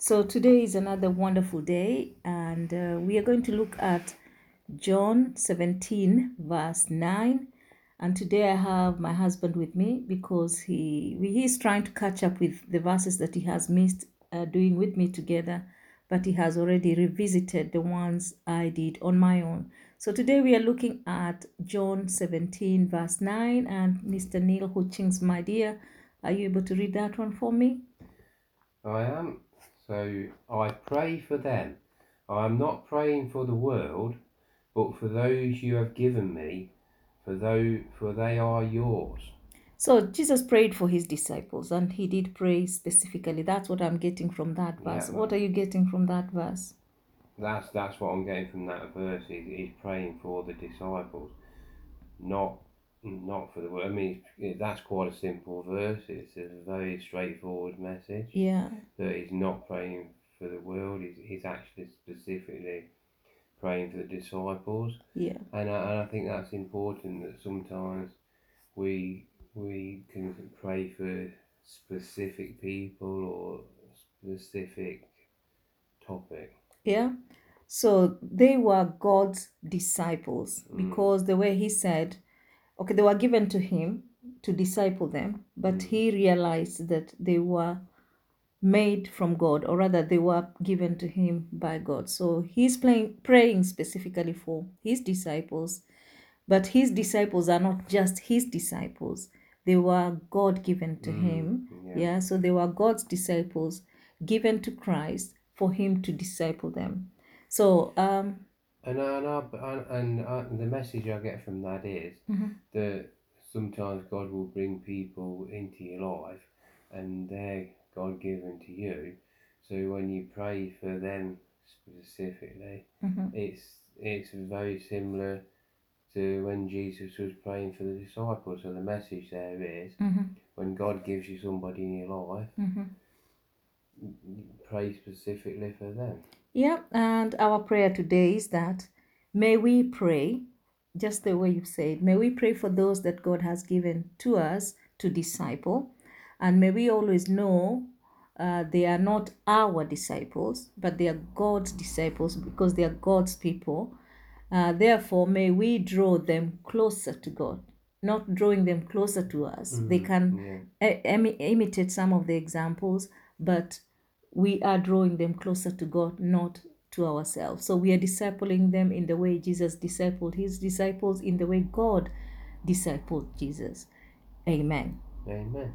So today is another wonderful day, and uh, we are going to look at John 17, verse 9. And today I have my husband with me because he he is trying to catch up with the verses that he has missed uh, doing with me together, but he has already revisited the ones I did on my own. So today we are looking at John 17, verse 9. And Mr. Neil Hutchings, my dear, are you able to read that one for me? I am. So I pray for them. I am not praying for the world, but for those you have given me, for those for they are yours. So Jesus prayed for his disciples and he did pray specifically. That's what I'm getting from that verse. Yeah. What are you getting from that verse? That's that's what I'm getting from that verse. He's, he's praying for the disciples, not not for the world. I mean, that's quite a simple verse. It's a very straightforward message. Yeah. That he's not praying for the world. He's, he's actually specifically praying for the disciples. Yeah. And I, and I think that's important that sometimes we we can pray for specific people or specific topic. Yeah. So they were God's disciples Mm. because the way he said, okay, they were given to him to disciple them, but Mm. he realized that they were made from God, or rather, they were given to him by God. So he's playing, praying specifically for his disciples, but his disciples are not just his disciples, they were God given to him. yeah. Yeah, so they were God's disciples given to Christ for him to disciple them. So, um, And and, I, and, and I, the message I get from that is Mhm. that sometimes God will bring people into your life and they're God given to you. So when you pray for them specifically, mhm. it's it's very similar to when Jesus was praying for the disciples. So the message there is Mhm. when God gives you somebody in your life, Mhm. pray specifically for them. Yeah, and our prayer today is that may we pray, just the way you said, may we pray for those that God has given to us to disciple, and may we always know uh, they are not our disciples, but they are God's disciples because they are God's people. Uh, therefore, may we draw them closer to God, not drawing them closer to us. They can Yeah. imi- imitate some of the examples, but we are drawing them closer to God, not to ourselves. So we are discipling them in the way Jesus discipled his disciples, in the way God discipled Jesus. Amen. Amen.